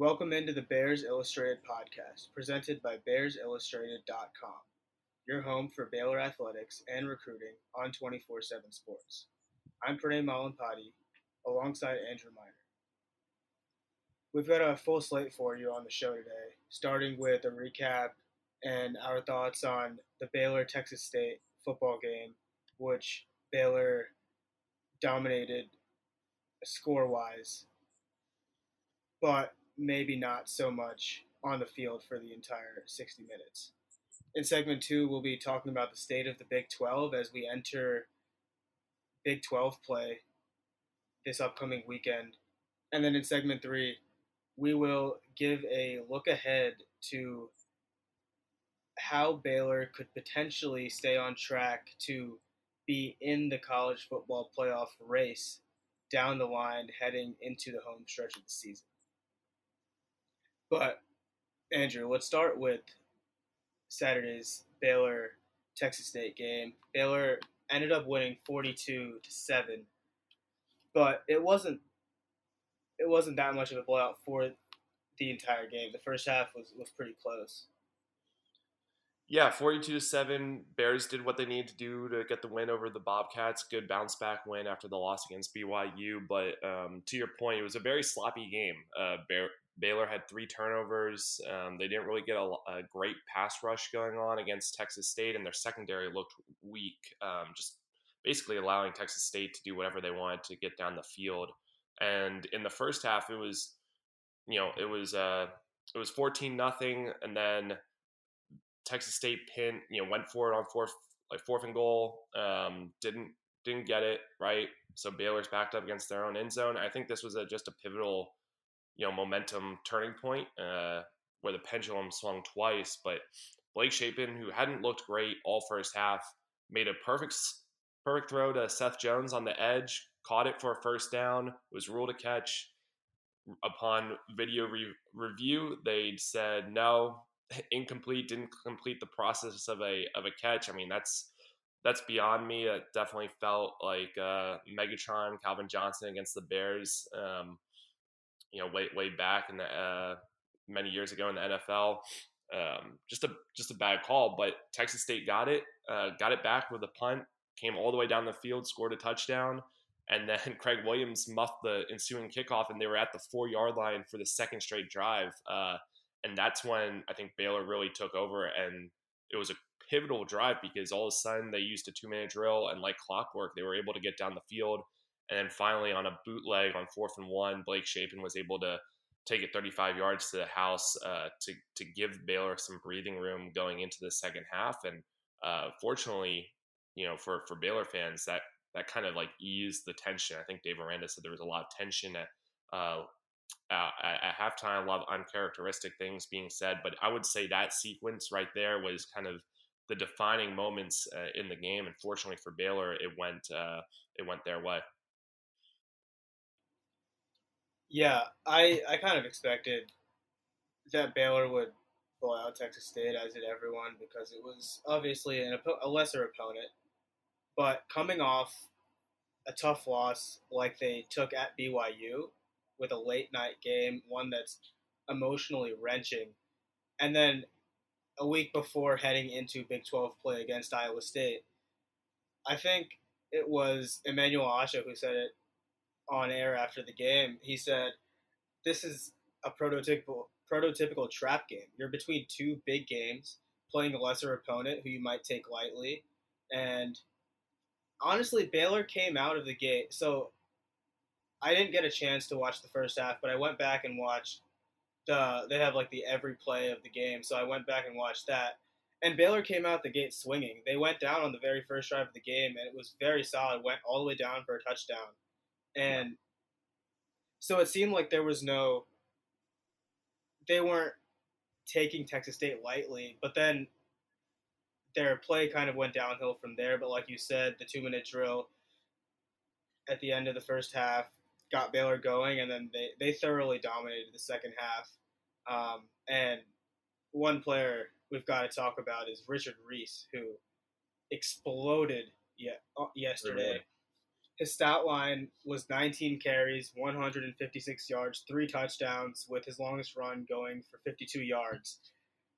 Welcome into the Bears Illustrated podcast, presented by BearsIllustrated.com, your home for Baylor athletics and recruiting on 24 7 sports. I'm Pranay Malampati, alongside Andrew Miner. We've got a full slate for you on the show today, starting with a recap and our thoughts on the Baylor Texas State football game, which Baylor dominated score wise. But maybe not so much on the field for the entire 60 minutes. In segment two, we'll be talking about the state of the Big 12 as we enter Big 12 play this upcoming weekend. And then in segment three, we will give a look ahead to how Baylor could potentially stay on track to be in the college football playoff race down the line heading into the home stretch of the season. But Andrew, let's start with Saturday's Baylor Texas State game. Baylor ended up winning 42 to 7. But it wasn't it wasn't that much of a blowout for the entire game. The first half was was pretty close. Yeah, 42 to 7. Bears did what they needed to do to get the win over the Bobcats. Good bounce back win after the loss against BYU. But um, to your point, it was a very sloppy game. Uh, Bear, Baylor had three turnovers. Um, they didn't really get a, a, great pass rush going on against Texas State, and their secondary looked weak, um, just basically allowing Texas State to do whatever they wanted to get down the field. And in the first half, it was, you know, it was uh, it was fourteen nothing, and then Texas State pin, you know, went for it on fourth like fourth and goal, um, didn't didn't get it right. So Baylor's backed up against their own end zone. I think this was a, just a pivotal you know momentum turning point uh, where the pendulum swung twice. But Blake Shapen, who hadn't looked great all first half, made a perfect perfect throw to Seth Jones on the edge, caught it for a first down, was ruled a catch. Upon video re- review, they said no, incomplete, didn't complete the process of a of a catch. I mean, that's that's beyond me. It definitely felt like uh, Megatron, Calvin Johnson against the Bears. Um, you know, way way back in the uh, many years ago in the NFL. Um, just a just a bad call, but Texas State got it, uh, got it back with a punt, came all the way down the field, scored a touchdown, and then Craig Williams muffed the ensuing kickoff, and they were at the four yard line for the second straight drive. Uh, and that's when I think Baylor really took over, and it was a pivotal drive because all of a sudden they used a two minute drill, and like clockwork, they were able to get down the field and then finally, on a bootleg on fourth and one, Blake Shapen was able to take it 35 yards to the house uh, to to give Baylor some breathing room going into the second half. And uh, fortunately, you know, for for Baylor fans, that that kind of like eased the tension. I think Dave Aranda said there was a lot of tension at uh, at, at halftime, a lot of uncharacteristic things being said. But I would say that sequence right there was kind of the defining moments uh, in the game. And fortunately for Baylor, it went uh, it went their way. Yeah, I I kind of expected that Baylor would blow out Texas State, as did everyone, because it was obviously an, a lesser opponent. But coming off a tough loss like they took at BYU with a late night game, one that's emotionally wrenching, and then a week before heading into Big 12 play against Iowa State, I think it was Emmanuel Acho who said it on air after the game, he said, "This is a prototypical prototypical trap game. You're between two big games, playing a lesser opponent who you might take lightly, and honestly, Baylor came out of the gate. So I didn't get a chance to watch the first half, but I went back and watched the. They have like the every play of the game, so I went back and watched that. And Baylor came out the gate swinging. They went down on the very first drive of the game, and it was very solid. Went all the way down for a touchdown, and so it seemed like there was no. They weren't taking Texas State lightly, but then their play kind of went downhill from there. But like you said, the two minute drill at the end of the first half got Baylor going, and then they, they thoroughly dominated the second half. Um, and one player we've got to talk about is Richard Reese, who exploded yesterday. His stat line was 19 carries, 156 yards, three touchdowns, with his longest run going for 52 yards.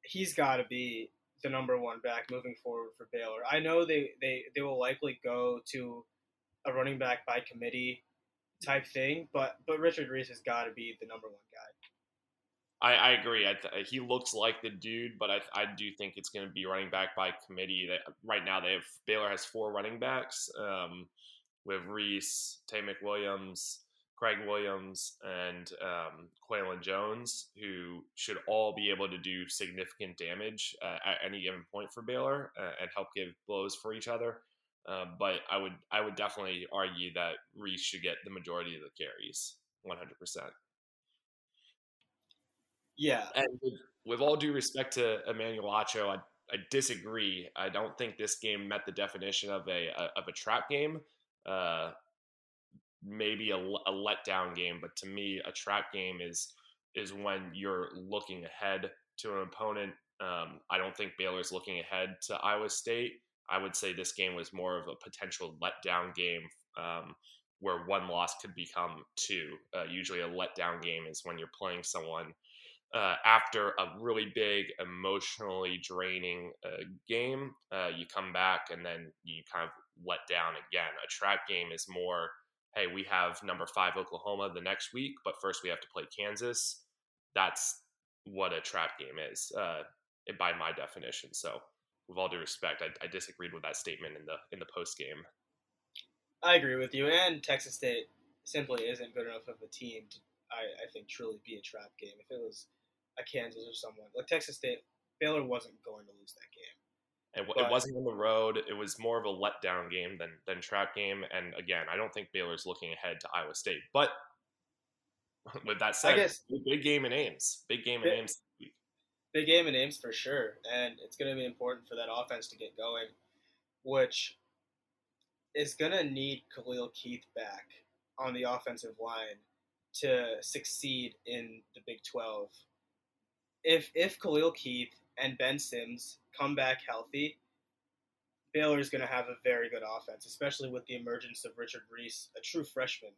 He's got to be the number one back moving forward for Baylor. I know they, they, they will likely go to a running back by committee type thing, but but Richard Reese has got to be the number one guy. I, I agree. I th- he looks like the dude, but I, I do think it's going to be running back by committee. That right now they have Baylor has four running backs um, with Reese, Taye McWilliams, Craig Williams, and um, Qualan Jones, who should all be able to do significant damage uh, at any given point for Baylor uh, and help give blows for each other. Uh, but I would I would definitely argue that Reese should get the majority of the carries, one hundred percent. Yeah, and with, with, all due respect to Emmanuel Acho, I, I disagree. I don't think this game met the definition of a, a of a trap game. Uh, maybe a, a letdown game, but to me, a trap game is is when you're looking ahead to an opponent. Um, I don't think Baylor's looking ahead to Iowa State. I would say this game was more of a potential letdown game um, where one loss could become two. Uh, usually, a letdown game is when you're playing someone uh, after a really big, emotionally draining uh, game. Uh, you come back and then you kind of let down again. A trap game is more hey, we have number five Oklahoma the next week, but first we have to play Kansas. That's what a trap game is uh, by my definition. So with all due respect, I, I disagreed with that statement in the in the post game. I agree with you, and Texas State simply isn't good enough of a team to, I, I think, truly be a trap game. If it was a Kansas or someone like Texas State, Baylor wasn't going to lose that game. It, but, it wasn't on the road. It was more of a letdown game than than trap game. And again, I don't think Baylor's looking ahead to Iowa State. But with that said, guess, big game in Ames. Big game in Ames big game in Ames for sure, and it's going to be important for that offense to get going, which is going to need Khalil Keith back on the offensive line to succeed in the Big 12. If if Khalil Keith and Ben Sims come back healthy, Baylor is going to have a very good offense, especially with the emergence of Richard Reese, a true freshman.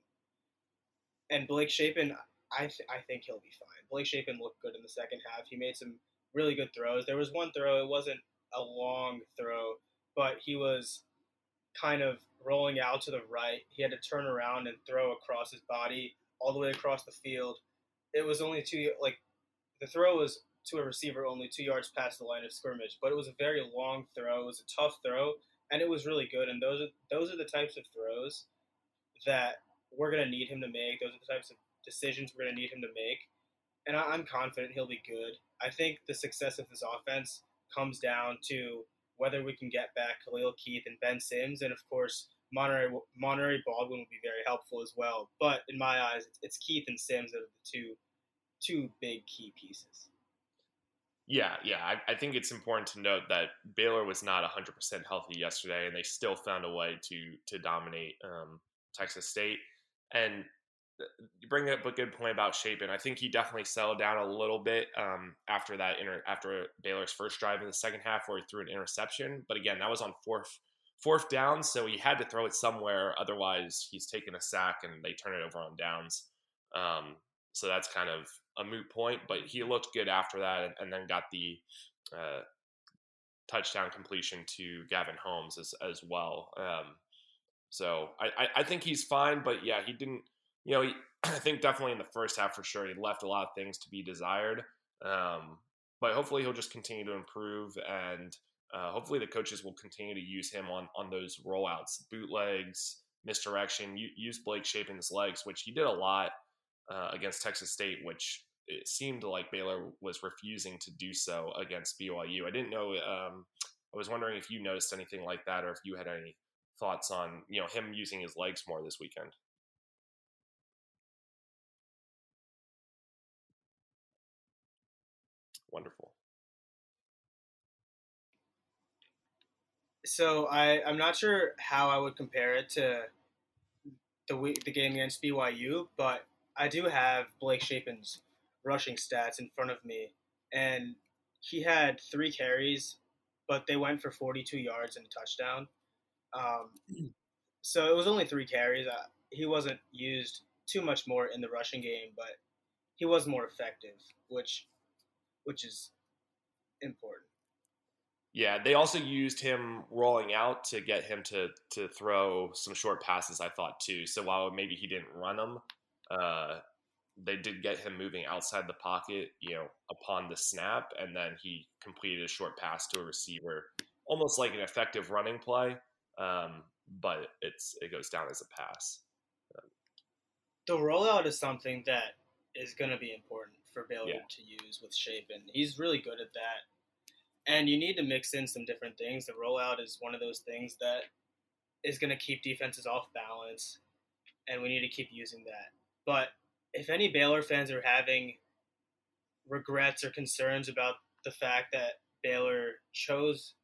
And Blake Shapen, I, th- I think he'll be fine. Blake Shapen looked good in the second half. He made some really good throws. There was one throw, it wasn't a long throw, but he was kind of rolling out to the right. He had to turn around and throw across his body all the way across the field. It was only two, like, the throw was to a receiver only two yards past the line of scrimmage, but it was a very long throw. It was a tough throw, and it was really good. And those are those are the types of throws that we're gonna need him to make. Those are the types of decisions we're going to need him to make. And I, am confident he'll be good. I think the success of this offense comes down to whether we can get back Khalil Keith and Ben Sims, and of course Monterey Monaray Baldwin will be very helpful as well. But in my eyes, it's, it's Keith and Sims that are the two two big key pieces. Yeah, yeah. I, I, think it's important to note that Baylor was not 100% healthy yesterday, and they still found a way to to dominate um, Texas State. And you bring up a good point about Shapen. I think he definitely settled down a little bit um, after that inter- after Baylor's first drive in the second half, where he threw an interception. But again, that was on fourth fourth down, so he had to throw it somewhere. Otherwise, he's taking a sack and they turn it over on downs. Um, so that's kind of a moot point. But he looked good after that, and, and then got the uh, touchdown completion to Gavin Holmes as as well. Um, so I, I, think he's fine, but yeah, he didn't you know, he, I think definitely in the first half for sure, he left a lot of things to be desired. Um, but hopefully he'll just continue to improve and uh, hopefully the coaches will continue to use him on on those rollouts, bootlegs, misdirection, use Blake Shapen's legs, which he did a lot uh, against Texas State, which it seemed like Baylor was refusing to do so against BYU. I didn't know. Um, I was wondering if you noticed anything like that, or if you had any thoughts on you know him using his legs more this weekend. Wonderful. So I I'm not sure how I would compare it to the week the game against BYU, but I do have Blake Shapen's rushing stats in front of me, and he had three carries, but they went for 42 yards and a touchdown. Um, so it was only three carries. Uh, he wasn't used too much more in the rushing game, but he was more effective, which which is important. Yeah, they also used him rolling out to get him to to throw some short passes. I thought too. So while maybe he didn't run them, uh, they did get him moving outside the pocket, you know, upon the snap, and then he completed a short pass to a receiver, almost like an effective running play. Um, but it's it goes down as a pass. The rollout is something that is going to be important for Baylor yeah. to use with Shapen. He's really good at that and you need to mix in some different things. The rollout is one of those things that is going to keep defenses off balance, and we need to keep using that. But if any Baylor fans are having regrets or concerns about the fact that Baylor chose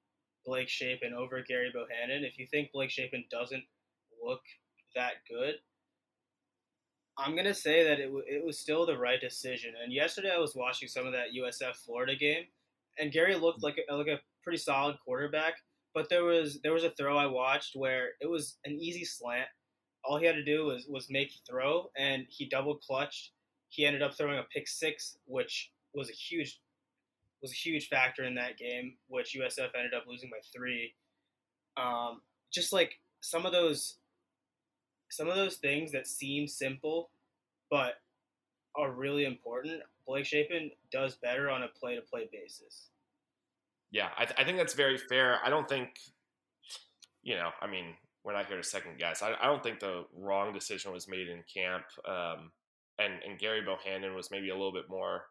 Blake Shapen over Gary Bohanon, if you think Blake Shapen doesn't look that good, I'm gonna say that it, w- it was still the right decision. And yesterday I was watching some of that USF Florida game, and Gary looked like a, like a pretty solid quarterback. But there was there was a throw I watched where it was an easy slant. All he had to do was was make the throw, and he double clutched. He ended up throwing a pick six, which was a huge was a huge factor in that game, which USF ended up losing by three. Um, just like some of those some of those things that seem simple, but are really important. Blake Shapen does better on a play to play basis. Yeah, I, th- I, think that's very fair. I don't think, you know, I mean, we're not here to second guess. I, I don't think the wrong decision was made in camp. Um, and, and Gary Bohanon was maybe a little bit more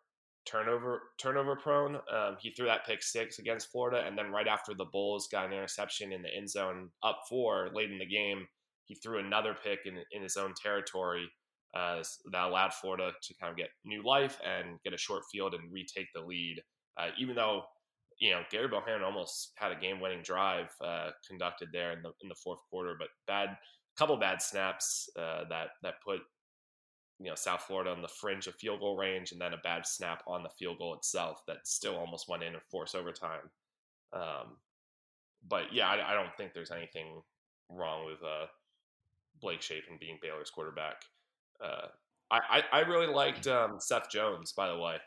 turnover turnover prone. Um, he threw that pick six against Florida, and then right after the Bulls got an interception in the end zone, up four late in the game, he threw another pick in in his own territory uh, that allowed Florida to kind of get new life and get a short field and retake the lead. Uh, even though you know Gary Bohanon almost had a game-winning drive uh, conducted there in the in the fourth quarter, but bad couple bad snaps uh, that that put you know South Florida on the fringe of field goal range, and then a bad snap on the field goal itself that still almost went in and forced overtime. Um, but yeah, I, I, don't think there's anything wrong with uh, Blake Shapen being Baylor's quarterback. Uh, I, I really liked um, Seth Jones, by the way,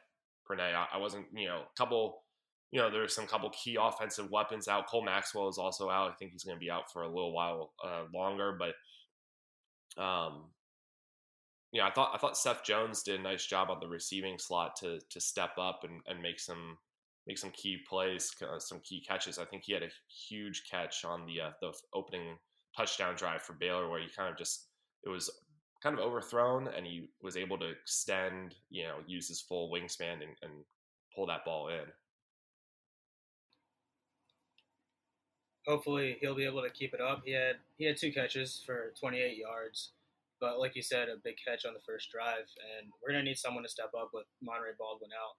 Pranay. I, I wasn't, you know, a couple, you know, there's some couple key offensive weapons out. Cole Maxwell is also out. I think he's going to be out for a little while uh, longer, but, um, yeah, I thought I thought Seth Jones did a nice job on the receiving slot to to step up and, and make some make some key plays, uh, some key catches. I think he had a huge catch on the uh, the opening touchdown drive for Baylor, where he kind of just it was kind of overthrown, and he was able to extend, you know, use his full wingspan and, and pull that ball in. Hopefully, he'll be able to keep it up. He had he had two catches for 28 yards, but like you said, a big catch on the first drive, and we're gonna need someone to step up with Monterey Baldwin out.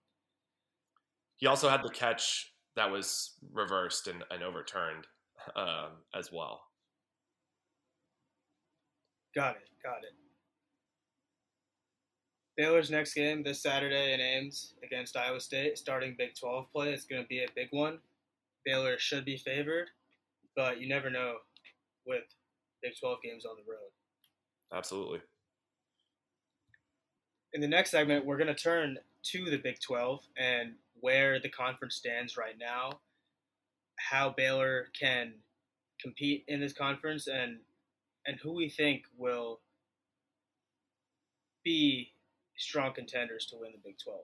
He also had the catch that was reversed and, and overturned um, as well. Got it. Got it. Baylor's next game this Saturday in Ames against Iowa State, starting Big 12 play. It's going to be a big one. Baylor should be favored, but you never know with Big 12 games on the road. Absolutely. In the next segment, we're going to turn to the Big 12 and where the conference stands right now, how Baylor can compete in this conference, and and who we think will be strong contenders to win the Big 12.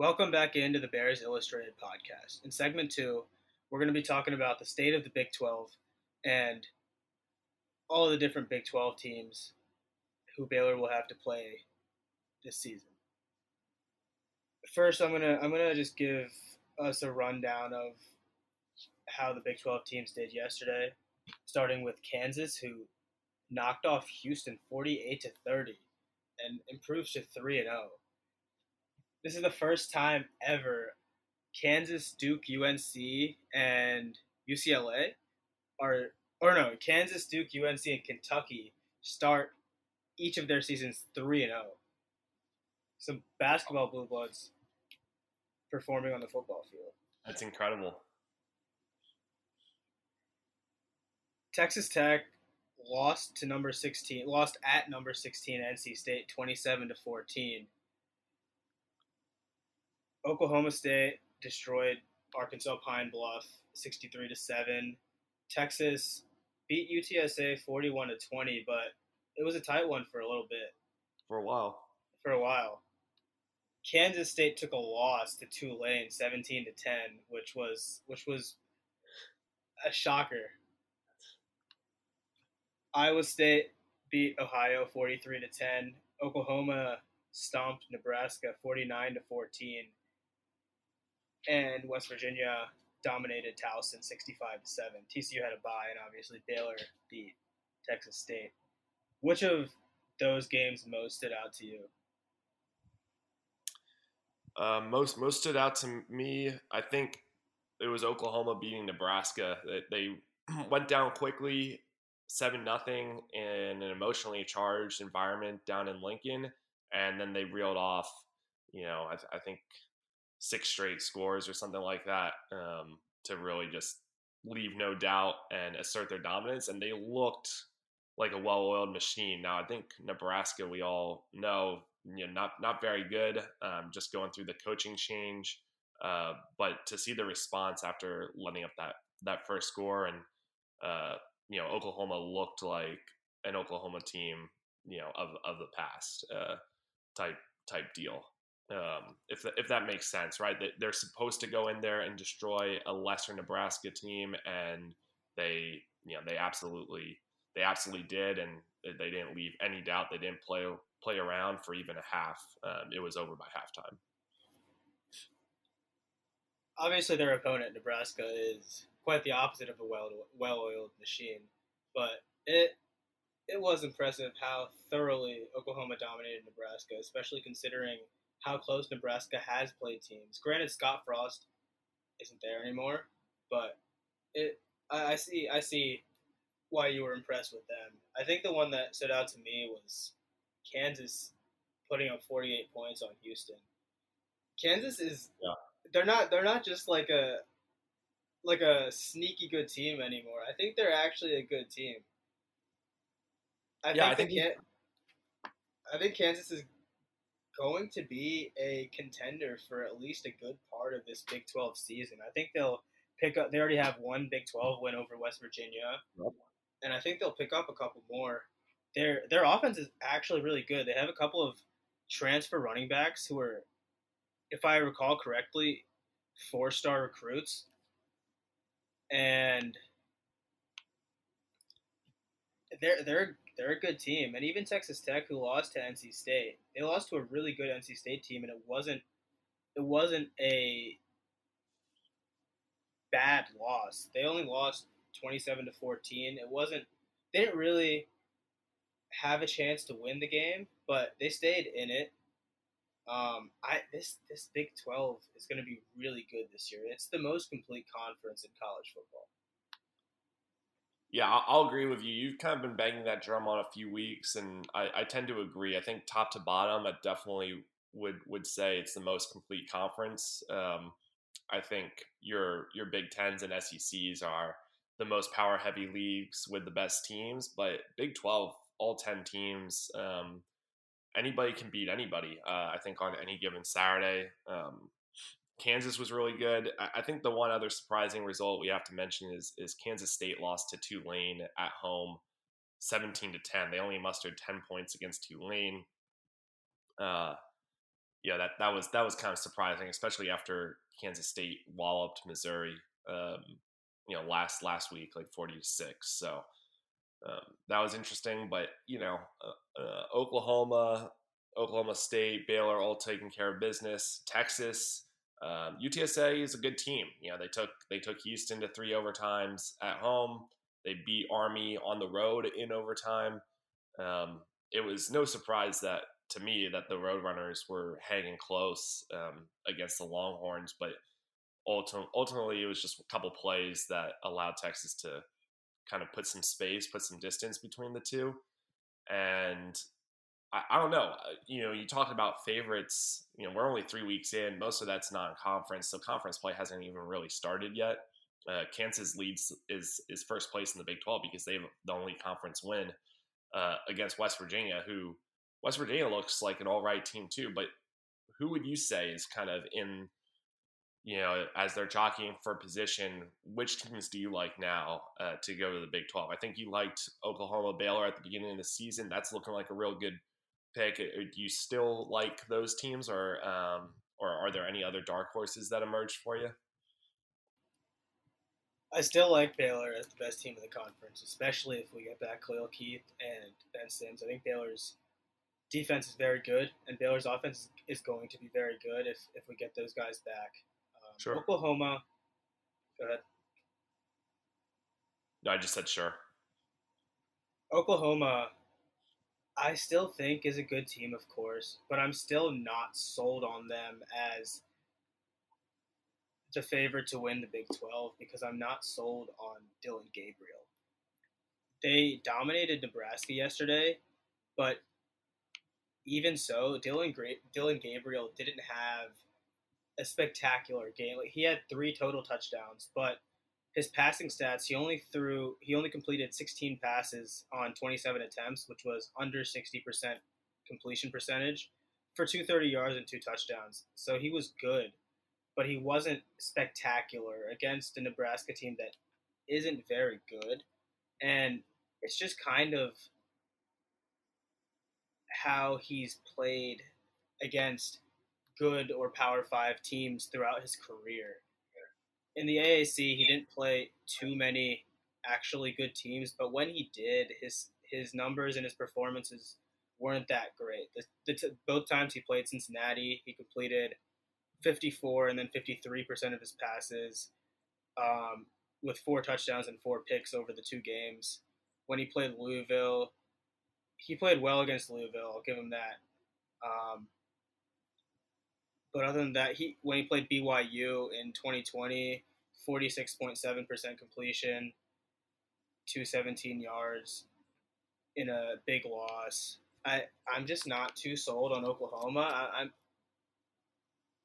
Welcome back into the Bears Illustrated podcast. In segment two, we're going to be talking about the state of the Big 12 and all of the different Big 12 teams who Baylor will have to play this season. First, I'm gonna I'm gonna just give us a rundown of how the Big 12 teams did yesterday, starting with Kansas, who knocked off Houston 48 to 30 and improves to 3 and 0. This is the first time ever Kansas, Duke, UNC, and UCLA are or no, Kansas, Duke, UNC, and Kentucky start each of their seasons 3 and 0. Some basketball blue bloods performing on the football field. That's incredible. Texas Tech lost to number 16, lost at number 16 NC State 27 to 14. Oklahoma State destroyed Arkansas Pine Bluff 63 to 7. Texas beat UTSA 41 to 20, but it was a tight one for a little bit. For a while. For a while. Kansas State took a loss to Tulane 17 to 10, which was which was a shocker. Iowa State beat Ohio 43 to 10. Oklahoma stomped Nebraska 49 to 14. And West Virginia dominated Towson 65 to 7. TCU had a bye and obviously Baylor beat Texas State. Which of those games most stood out to you? Uh, most most stood out to me. I think it was Oklahoma beating Nebraska. They went down quickly seven nothing in an emotionally charged environment down in Lincoln, and then they reeled off, you know, I, th- I think six straight scores or something like that um, to really just leave no doubt and assert their dominance. And they looked like a well-oiled machine. Now I think Nebraska, we all know, you know, not not very good, um, just going through the coaching change. Uh, but to see the response after letting up that that first score and uh, you know, Oklahoma looked like an Oklahoma team, you know, of of the past uh, type type deal. Um, if if that makes sense, right? They're supposed to go in there and destroy a lesser Nebraska team, and they, you know, they absolutely they absolutely did, and they didn't leave any doubt. They didn't play play around for even a half. Um, it was over by halftime. Obviously, their opponent, Nebraska, is quite the opposite of a well well-oiled machine. But it it was impressive how thoroughly Oklahoma dominated Nebraska, especially considering how close Nebraska has played teams. Granted, Scott Frost isn't there anymore, but it I, I see I see why you were impressed with them. I think the one that stood out to me was Kansas putting up 48 points on Houston. Kansas is yeah. they're not they're not just like a like a sneaky good team anymore. I think they're actually a good team. I yeah, think I think he... I think Kansas is going to be a contender for at least a good part of this Big 12 season. I think they'll pick up. They already have one Big 12 win over West Virginia, yep. and I think they'll pick up a couple more. Their their offense is actually really good. They have a couple of transfer running backs who are, if I recall correctly, four star recruits and they're they're they're a good team, and even Texas Tech, who lost to NC State, they lost to a really good NC State team, and it wasn't it wasn't a bad loss. They only lost twenty seven to fourteen. It wasn't they didn't really have a chance to win the game, but they stayed in it. Um, I this this Big Twelve is going to be really good this year. It's the most complete conference in college football. Yeah, I'll agree with you. You've kind of been banging that drum on a few weeks, and I, I tend to agree. I think top to bottom, I definitely would would say it's the most complete conference. Um, I think your your Big Tens and SECs are the most power heavy leagues with the best teams, but Big Twelve, all ten teams. Um, anybody can beat anybody. Uh, I think on any given Saturday. Um, Kansas was really good. I, think the one other surprising result we have to mention is is Kansas State lost to Tulane at home, seventeen to ten. They only mustered ten points against Tulane. Uh, yeah, that that was that was kind of surprising, especially after Kansas State walloped Missouri, um, you know, last last week, like forty to six. So um, that was interesting. But you know, uh, uh, Oklahoma, Oklahoma State, Baylor, all taking care of business. Texas, um, UTSA is a good team. You know, they took they took Houston to three overtimes at home. They beat Army on the road in overtime. Um, it was no surprise that to me that the Roadrunners were hanging close um, against the Longhorns, but ultimately it was just a couple plays that allowed Texas to kind of put some space, put some distance between the two. And I, I don't know. Uh, you know, you talked about favorites. You know, we're only three weeks in. Most of that's non-conference, so conference play hasn't even really started yet. Uh, Kansas leads is is first place in the Big 12 because they have the only conference win uh, against West Virginia, who West Virginia looks like an all right team too. But who would you say is kind of in you know, as they're jockeying for position, which teams do you like now uh, to go to the Big 12? I think you liked Oklahoma Baylor at the beginning of the season. That's looking like a real good pick. Uh, do you still like those teams, or um, or are there any other dark horses that emerged for you? I still like Baylor as the best team in the conference, especially if we get back Khalil Keith and Ben Sims. I think Baylor's defense is very good, and Baylor's offense is going to be very good if, if we get those guys back. Sure. Oklahoma. Go ahead. No, I just said sure. Oklahoma, I still think is a good team, of course, but I'm still not sold on them as the favorite to win the Big 12 because I'm not sold on Dillon Gabriel. They dominated Nebraska yesterday, but even so, Dylan Gra- Dillon Gabriel didn't have a spectacular game. Like he had three total touchdowns, but his passing stats, he only threw he only completed 16 passes on 27 attempts, which was under 60% completion percentage for 230 yards and two touchdowns. So he was good, but he wasn't spectacular against a Nebraska team that isn't very good. And it's just kind of how he's played against good or Power Five teams throughout his career. In the AAC, he didn't play too many actually good teams, but when he did, his his numbers and his performances weren't that great. The, the t- both times he played Cincinnati, he completed 54 and then 53 percent of his passes, um, with four touchdowns and four picks over the two games. When he played Louisville, he played well against Louisville. I'll give him that. Um, but other than that, he when he played BYU in 2020, 46.7% completion, 217 yards in a big loss. I I'm just not too sold on Oklahoma. I, I'm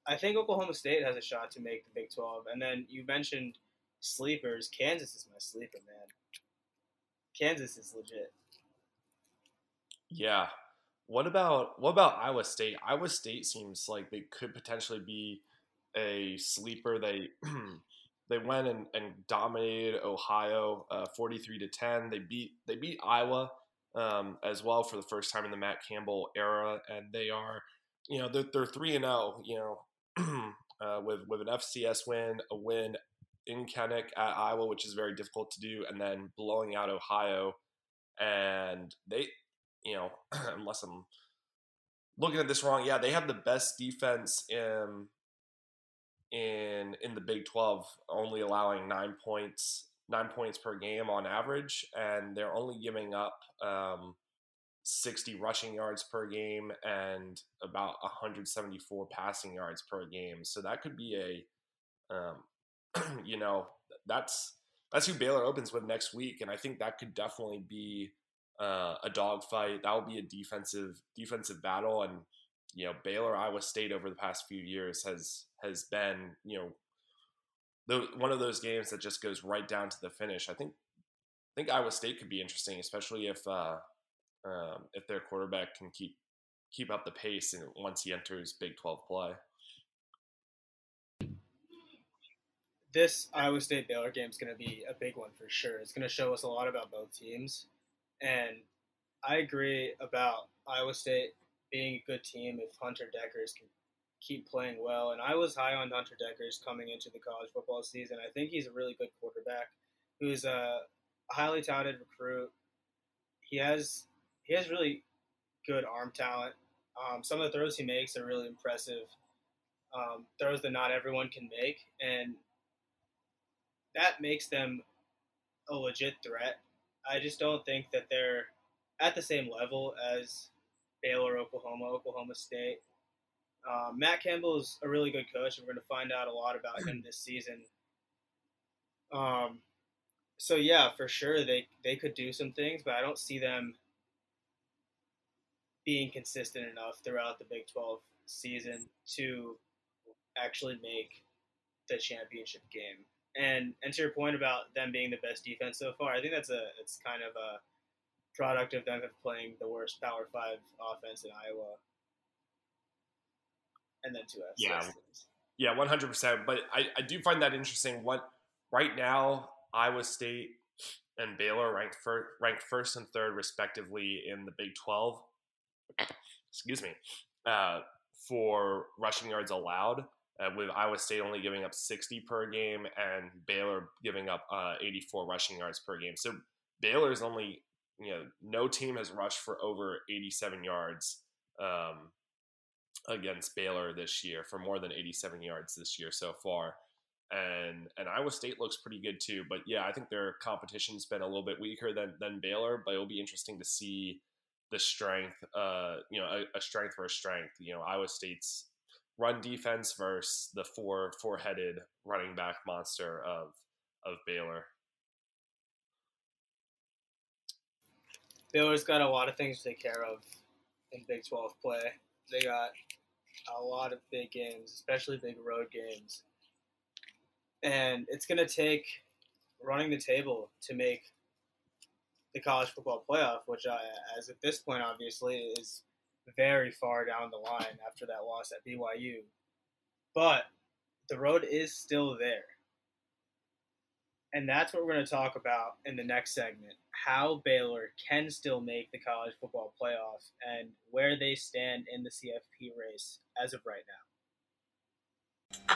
I think Oklahoma State has a shot to make the Big 12. And then you mentioned sleepers. Kansas is my sleeper, man. Kansas is legit. Yeah, what about what about Iowa State? Iowa State seems like they could potentially be a sleeper. They they went and, and dominated Ohio uh, forty three to ten. They beat they beat Iowa um, as well for the first time in the Matt Campbell era, and they are you know they're three and zero. Oh, you know uh, with with an FCS win, a win in Kinnick at Iowa, which is very difficult to do, and then blowing out Ohio. And they you know, unless I'm looking at this wrong, yeah, they have the best defense in in in the Big 12, only allowing nine points nine points per game on average, and they're only giving up um, 60 rushing yards per game and about 174 passing yards per game. So that could be a, um, you know, that's that's who Baylor opens with next week, and I think that could definitely be uh, a dogfight. That will be a defensive defensive battle, and you know Baylor Iowa State over the past few years has has been you know the, one of those games that just goes right down to the finish. I think I think Iowa State could be interesting, especially if uh, um, if their quarterback can keep keep up the pace and once he enters Big Twelve play. This Iowa State Baylor game is going to be a big one for sure. It's going to show us a lot about both teams. And I agree about Iowa State being a good team if Hunter Dekkers can keep playing well. And I was high on Hunter Dekkers coming into the college football season. I think he's a really good quarterback who's a highly touted recruit. He has he has really good arm talent. Um, some of the throws he makes are really impressive. Um, throws that not everyone can make, and that makes them a legit threat. I just don't think that they're at the same level as Baylor, Oklahoma, Oklahoma State. Um, Matt Campbell is a really good coach, and we're going to find out a lot about him this season. Um, so yeah, for sure they they could do some things, but I don't see them being consistent enough throughout the Big 12 season to actually make the championship game. And and to your point about them being the best defense so far, I think that's a it's kind of a product of them playing the worst Power Five offense in Iowa, and then two FCS Yeah. Yeah, one hundred percent. But I, I do find that interesting. What right now, Iowa State and Baylor ranked first, ranked first and third respectively in the Big Twelve. Excuse me, uh, for rushing yards allowed, uh, with Iowa State only giving up sixty per game and Baylor giving up uh, eighty four rushing yards per game. So Baylor's only you know no team has rushed for over eighty seven yards. Um, against Baylor this year for more than 87 yards this year so far. And and Iowa State looks pretty good too. But yeah, I think their competition's been a little bit weaker than than Baylor, but it'll be interesting to see the strength uh you know a, a strength a strength. You know, Iowa State's run defense versus the four four headed running back monster of of Baylor. Baylor's got a lot of things to take care of in Big 12 play. They got a lot of big games, especially big road games. And it's going to take running the table to make the college football playoff, which, I, as at this point, obviously, is very far down the line after that loss at BYU. But the road is still there. And that's what we're going to talk about in the next segment how Baylor can still make the college football playoff and where they stand in the CFP race as of right now.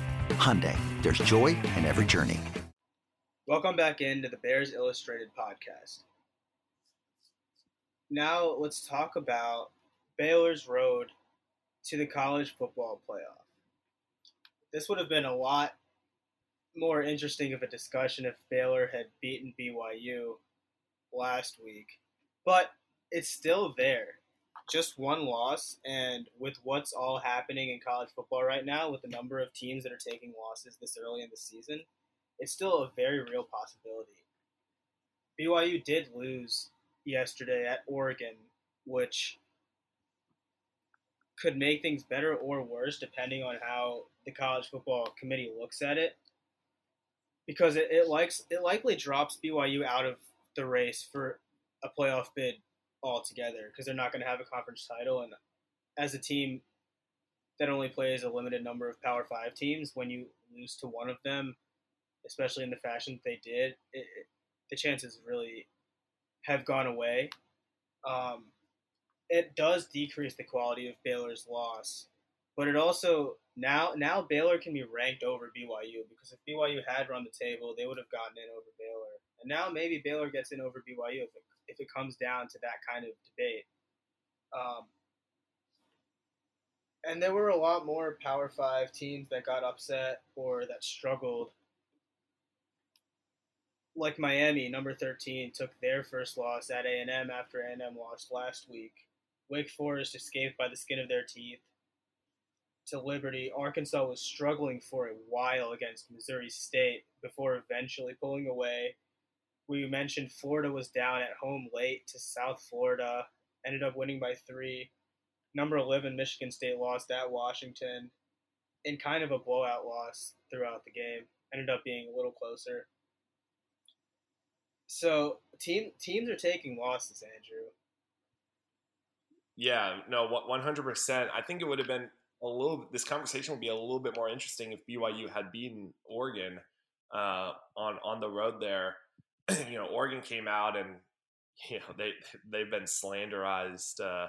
Hyundai, there's joy in every journey. Welcome back into the Bears Illustrated podcast. Now let's talk about Baylor's road to the college football playoff. This would have been a lot more interesting of a discussion if Baylor had beaten BYU last week, but it's still there. Just one loss, and with what's all happening in college football right now, with the number of teams that are taking losses this early in the season, it's still a very real possibility. BYU did lose yesterday at Oregon, which could make things better or worse depending on how the college football committee looks at it. Because it, it likes it likely drops BYU out of the race for a playoff bid altogether because they're not going to have a conference title and as a team that only plays a limited number of Power Five teams, when you lose to one of them, especially in the fashion that they did, it, it, the chances really have gone away. Um, it does decrease the quality of Baylor's loss, but it also now now Baylor can be ranked over BYU because if BYU had run the table, they would have gotten in over Baylor, and now maybe Baylor gets in over BYU if it, if it comes down to that kind of debate. Um, and there were a lot more Power Five teams that got upset or that struggled. Like Miami, number thirteen, took their first loss at A and M after A and M lost last week. Wake Forest escaped by the skin of their teeth to Liberty. Arkansas was struggling for a while against Missouri State before eventually pulling away. We mentioned Florida was down at home late to South Florida, ended up winning by three. Number 11, Michigan State lost at Washington in kind of a blowout loss throughout the game. Ended up being a little closer. So team teams are taking losses, Andrew. Yeah, no, one hundred percent. I think it would have been a little. This conversation would be a little bit more interesting if BYU had beaten Oregon uh, on on the road there. you know, Oregon came out and you know they they've been slanderized uh,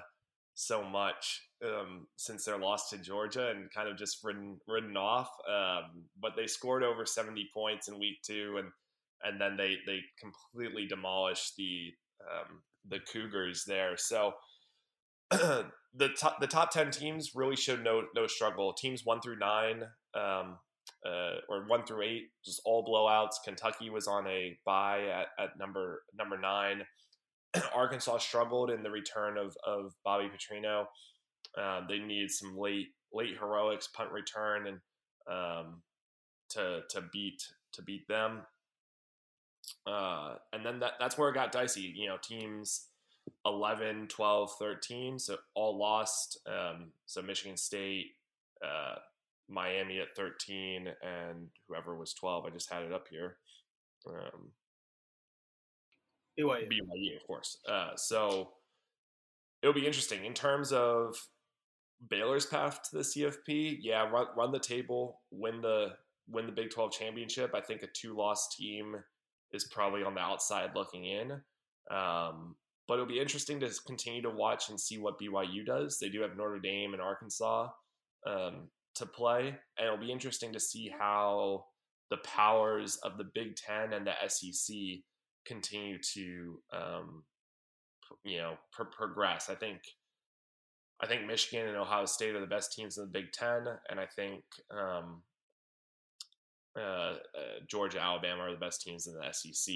so much um, since their loss to Georgia and kind of just ridden ridden off. Um, but they scored over seventy points in week two, and and then they they completely demolished the um, the Cougars there. So the top the top ten teams really showed no no struggle. Teams one through nine, um, uh, or one through eight, just all blowouts. Kentucky was on a bye at, at number number nine. Arkansas struggled in the return of of Bobby Petrino. Uh, they needed some late late heroics punt return and um, to to beat to beat them. Uh, and then that, that's where it got dicey. You know, teams 11, 12, 13. So all lost. Um, so Michigan State, uh, Miami at 13, and whoever was 12. I just had it up here. Um, BYU. BYU, of course. Uh, so it'll be interesting in terms of Baylor's path to the CFP. Yeah, run, run the table, win the win the Big 12 championship. I think a two loss team is probably on the outside looking in. Um, but it'll be interesting to continue to watch and see what BYU does. They do have Notre Dame and Arkansas um, to play, and it'll be interesting to see how the powers of the Big Ten and the SEC continue to, um, you know, pro- progress. I think, I think Michigan and Ohio State are the best teams in the Big Ten, and I think um, uh, uh, Georgia, Alabama are the best teams in the SEC.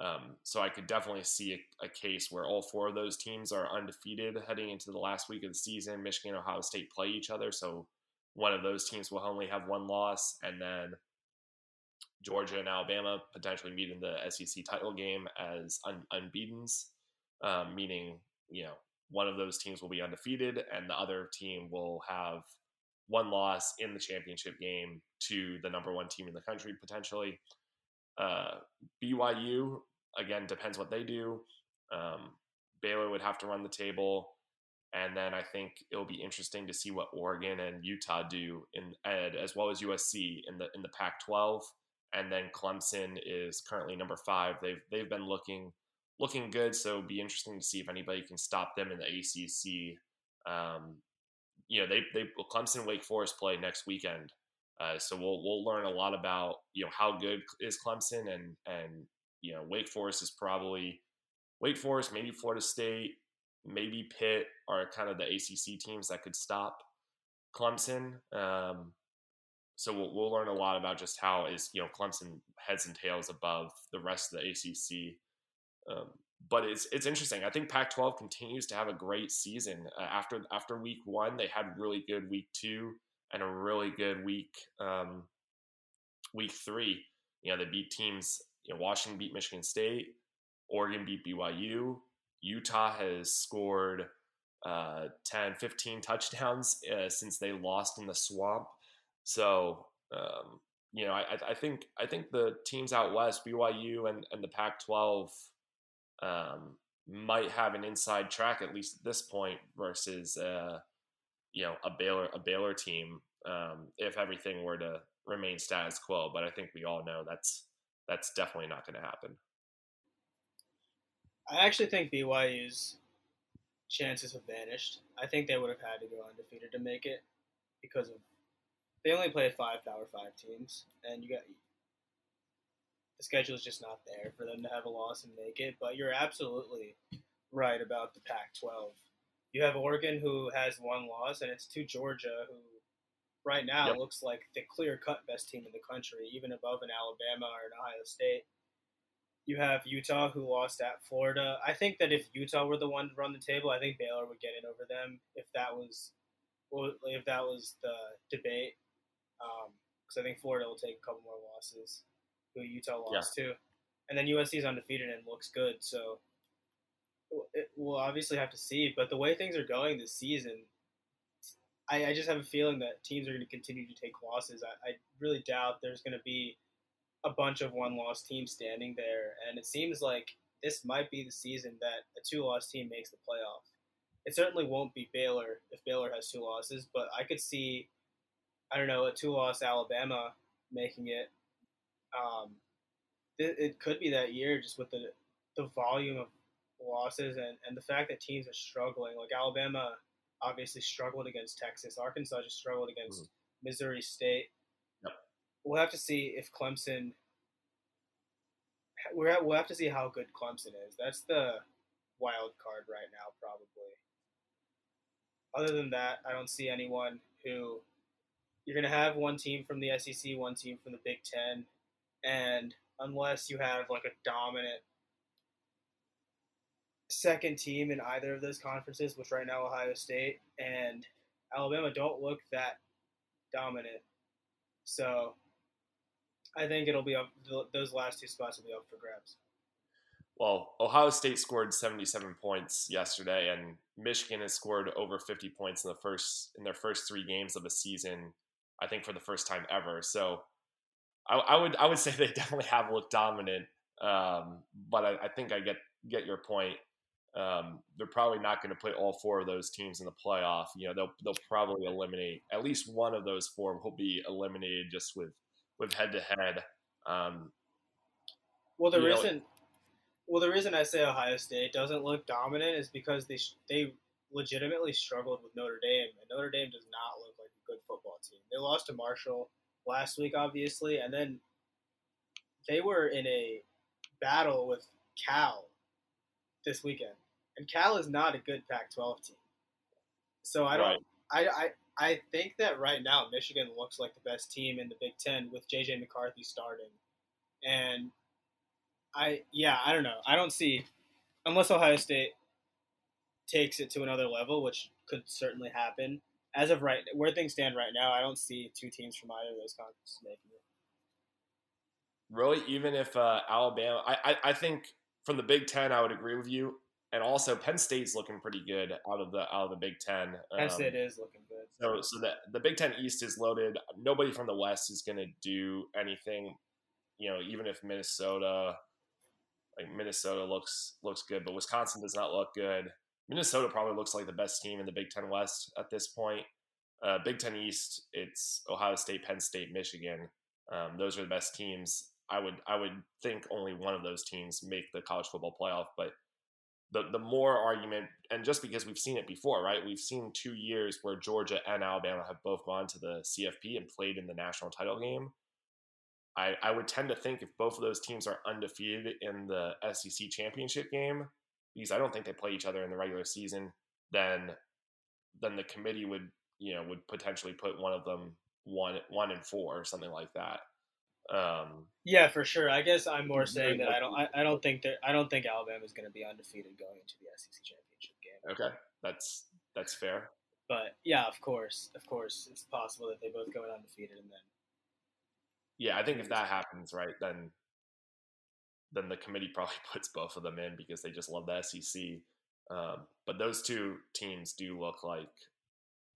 Um, so I could definitely see a, a, case where all four of those teams are undefeated heading into the last week of the season. Michigan and Ohio State play each other, so one of those teams will only have one loss, and then Georgia and Alabama potentially meet in the SEC title game as un- unbeaten's, um, meaning you know one of those teams will be undefeated, and the other team will have one loss in the championship game to the number one team in the country potentially. Uh, BYU again depends what they do. Um, Baylor would have to run the table, and then I think it'll be interesting to see what Oregon and Utah do in Ed as well as USC in the in the Pac-12. And then Clemson is currently number five. They've they've been looking looking good, so it'll be interesting to see if anybody can stop them in the ACC. Um, you know, they they Clemson Wake Forest play next weekend, uh, so we'll we'll learn a lot about you know how good is Clemson and and you know Wake Forest is probably Wake Forest, maybe Florida State, maybe Pitt are kind of the ACC teams that could stop Clemson. Um, so we'll, we'll learn a lot about just how is you know Clemson heads and tails above the rest of the ACC. Um, but it's it's interesting. I think Pac-12 continues to have a great season. Uh, after after week one, they had really good week two and a really good week um, week three. You know, they beat teams. You know, Washington beat Michigan State. Oregon beat BYU. Utah has scored uh, 10, 15 touchdowns uh, since they lost in the swamp. So, um, you know, I, I, think I think the teams out west, BYU and, and the Pac-12, um, might have an inside track at least at this point versus uh, you know a Baylor a Baylor team um, if everything were to remain status quo. But I think we all know that's that's definitely not going to happen. I actually think BYU's chances have vanished. I think they would have had to go undefeated to make it. because of they only play five Power Five teams, and you got the schedule is just not there for them to have a loss and make it. But you're absolutely right about the Pac-12. You have Oregon who has one loss, and it's to Georgia, who right now yep. looks like the clear-cut best team in the country, even above an Alabama or an Ohio State. You have Utah who lost at Florida. I think that if Utah were the one to run the table, I think Baylor would get in over them if that was if that was the debate. Because um, I think Florida will take a couple more losses, who Utah lost yeah. to, and then USC is undefeated and looks good. So it, we'll obviously have to see. But the way things are going this season, I, I just have a feeling that teams are going to continue to take losses. I, I really doubt there's going to be a bunch of one loss teams standing there. And it seems like this might be the season that a two loss team makes the playoff. It certainly won't be Baylor if Baylor has two losses, but I could see, I don't know, a two loss Alabama making it. Um, it, it could be that year just with the, the volume of losses and, and the fact that teams are struggling. Like Alabama obviously struggled against Texas, Arkansas just struggled against mm-hmm. Missouri State we'll have to see if Clemson. We're at, we'll have to see how good Clemson is. That's the wild card right now, probably. Other than that, I don't see anyone who you're going to have one team from the SEC, one team from the Big Ten, and unless you have like a dominant second team in either of those conferences, which right now Ohio State and Alabama don't look that dominant. So I think it'll be up. Those last two spots will be up for grabs. Well, Ohio State scored 77 points yesterday, and Michigan has scored over 50 points in the first in their first three games of the season. I think for the first time ever. So, I, I would I would say they definitely have looked dominant. Um, but I, I, think I get get your point. Um, they're probably not going to put all four of those teams in the playoff. You know, they'll they'll probably eliminate at least one of those four will be eliminated just with with head to head. Um, well, the reason, know, well, the reason I say Ohio State doesn't look dominant is because they they legitimately struggled with Notre Dame, and Notre Dame does not look like a good football team. They lost to Marshall last week, obviously, and then they were in a battle with Cal this weekend, and Cal is not a good Pac-12 team. So I don't, right. I, I, think that right now Michigan looks like the best team in the Big Ten with JJ McCarthy starting, and I yeah I don't know I don't see unless Ohio State takes it to another level, which could certainly happen. As of right where things stand right now, I don't see two teams from either of those conferences making it. Really, even if uh, Alabama, I, I I think from the Big Ten, I would agree with you and also Penn State's looking pretty good out of the out of the Big Ten. Penn um, State is looking good. So so the the Big Ten East is loaded. Nobody from the West is going to do anything. You know, even if Minnesota, like Minnesota looks looks good, but Wisconsin does not look good. Minnesota probably looks like the best team in the Big Ten West at this point. Uh, Big Ten East, it's Ohio State, Penn State, Michigan. Um, those are the best teams. I would I would think only one of those teams make the college football playoff, but the the more argument, and just because we've seen it before, right? We've seen two years where Georgia and Alabama have both gone to the CFP and played in the national title game. I, I would tend to think if both of those teams are undefeated in the SEC championship game, because I don't think they play each other in the regular season, then then the committee would you know would potentially put one of them one one and four or something like that. Um, yeah, for sure. I guess I'm more saying that I don't. I, I don't think that I don't think Alabama is going to be undefeated going into the SEC championship game. Okay, that's that's fair. But yeah, of course, of course, it's possible that they both go in undefeated and then. Yeah, I think if that happens, right, then then the committee probably puts both of them in because they just love the SEC. Um, but those two teams do look like,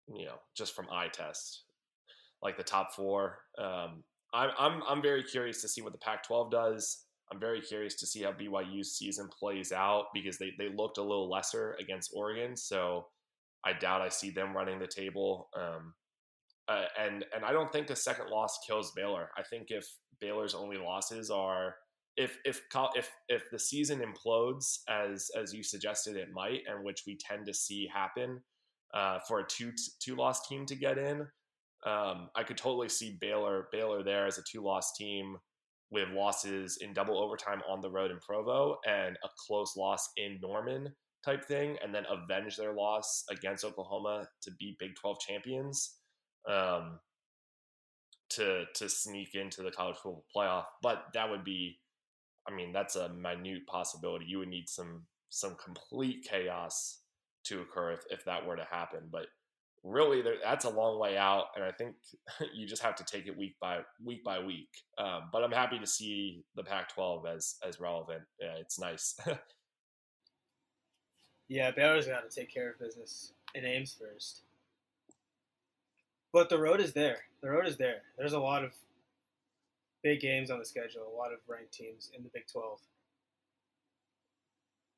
you know, just from eye test, like the top four. Um, I'm I'm I'm very curious to see what the Pac-12 does. I'm very curious to see how BYU's season plays out because they they looked a little lesser against Oregon, so I doubt I see them running the table. Um, uh, and and I don't think a second loss kills Baylor. I think if Baylor's only losses are if if if if the season implodes as as you suggested it might, and which we tend to see happen uh, for a two two loss team to get in, Um, I could totally see Baylor Baylor there as a two loss team with losses in double overtime on the road in Provo and a close loss in Norman type thing, and then avenge their loss against Oklahoma to be Big 12 champions um, to to sneak into the college football playoff. But that would be, I mean, that's a minute possibility. You would need some some complete chaos to occur if, if that were to happen. But really, that's a long way out, and I think you just have to take it week by week by week. Um, but I'm happy to see the Pac-12 as as relevant. Yeah, it's nice. yeah, Baylor's got to take care of business in Ames first. But the road is there. The road is there. There's a lot of big games on the schedule. A lot of ranked teams in the Big 12.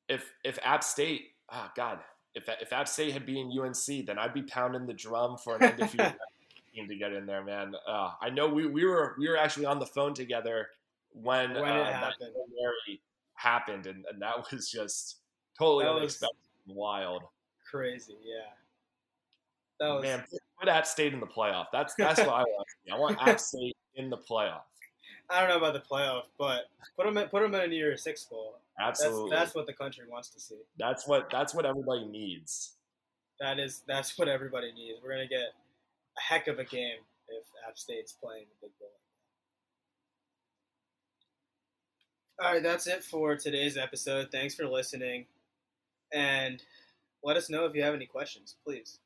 If if App State, oh God, if if App State had been UNC, then I'd be pounding the drum for an undefeated team to get in there, man. Uh, I know we, we were we were actually on the phone together when, when uh, happened. that happened, and, and that was just totally that unexpected, was wild, crazy, yeah. That was man. Put App State in the playoff. That's that's what I want. I want App State in the playoff. I don't know about the playoff, but put them in, put them in Year's Six bowl. Absolutely. That's, that's what the country wants to see. That's what that's what everybody needs. That is that's what everybody needs. We're gonna get a heck of a game if App State's playing the big boy. All right, that's it for today's episode. Thanks for listening, and let us know if you have any questions, please.